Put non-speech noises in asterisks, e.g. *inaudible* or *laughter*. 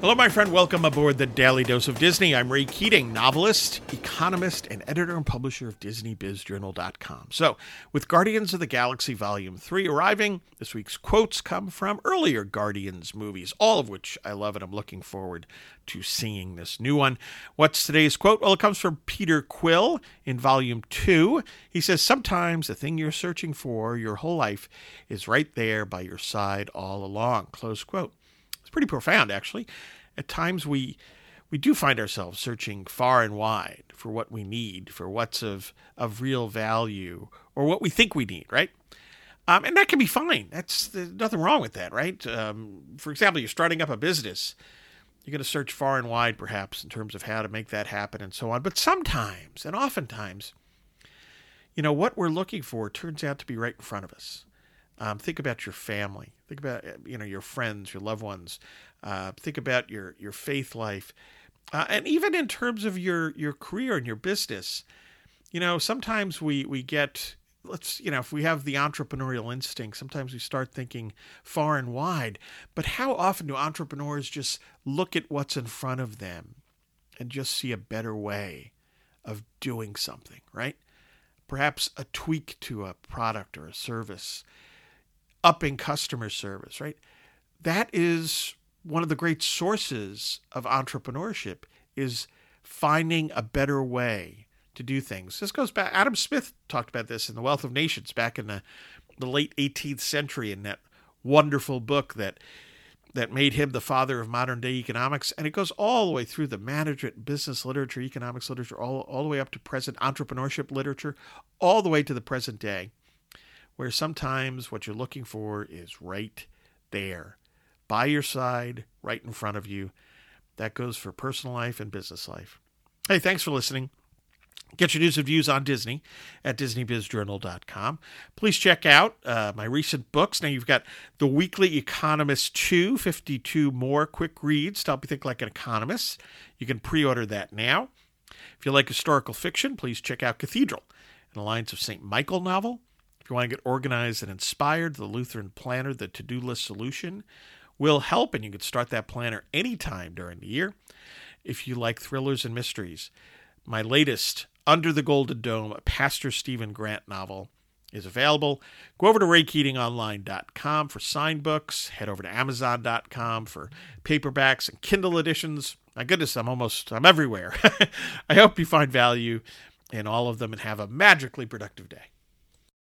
Hello, my friend. Welcome aboard the Daily Dose of Disney. I'm Ray Keating, novelist, economist, and editor and publisher of DisneyBizJournal.com. So, with Guardians of the Galaxy Volume 3 arriving, this week's quotes come from earlier Guardians movies, all of which I love, and I'm looking forward to seeing this new one. What's today's quote? Well, it comes from Peter Quill in Volume 2. He says, Sometimes the thing you're searching for your whole life is right there by your side all along. Close quote. It's pretty profound, actually. At times we we do find ourselves searching far and wide for what we need, for what's of of real value, or what we think we need, right? Um, and that can be fine. That's there's nothing wrong with that, right? Um, for example, you're starting up a business. You're going to search far and wide, perhaps, in terms of how to make that happen and so on. But sometimes, and oftentimes, you know, what we're looking for turns out to be right in front of us. Um, think about your family. Think about you know your friends, your loved ones. Uh, think about your your faith life, uh, and even in terms of your your career and your business. You know, sometimes we we get let's you know if we have the entrepreneurial instinct sometimes we start thinking far and wide but how often do entrepreneurs just look at what's in front of them and just see a better way of doing something right perhaps a tweak to a product or a service upping customer service, right? That is one of the great sources of entrepreneurship is finding a better way to do things. This goes back Adam Smith talked about this in The Wealth of Nations back in the, the late 18th century in that wonderful book that that made him the father of modern day economics. And it goes all the way through the management, business literature, economics literature, all, all the way up to present entrepreneurship literature, all the way to the present day where sometimes what you're looking for is right there, by your side, right in front of you. That goes for personal life and business life. Hey, thanks for listening. Get your news and views on Disney at DisneyBizJournal.com. Please check out uh, my recent books. Now, you've got The Weekly Economist 2, 52 more quick reads to help you think like an economist. You can pre order that now. If you like historical fiction, please check out Cathedral, an Alliance of St. Michael novel you want to get organized and inspired, the Lutheran Planner, the to do list solution, will help, and you can start that planner anytime during the year. If you like thrillers and mysteries, my latest, Under the Golden Dome, a Pastor Stephen Grant novel, is available. Go over to raykeatingonline.com for signed books. Head over to amazon.com for paperbacks and Kindle editions. My goodness, I'm almost I'm everywhere. *laughs* I hope you find value in all of them and have a magically productive day.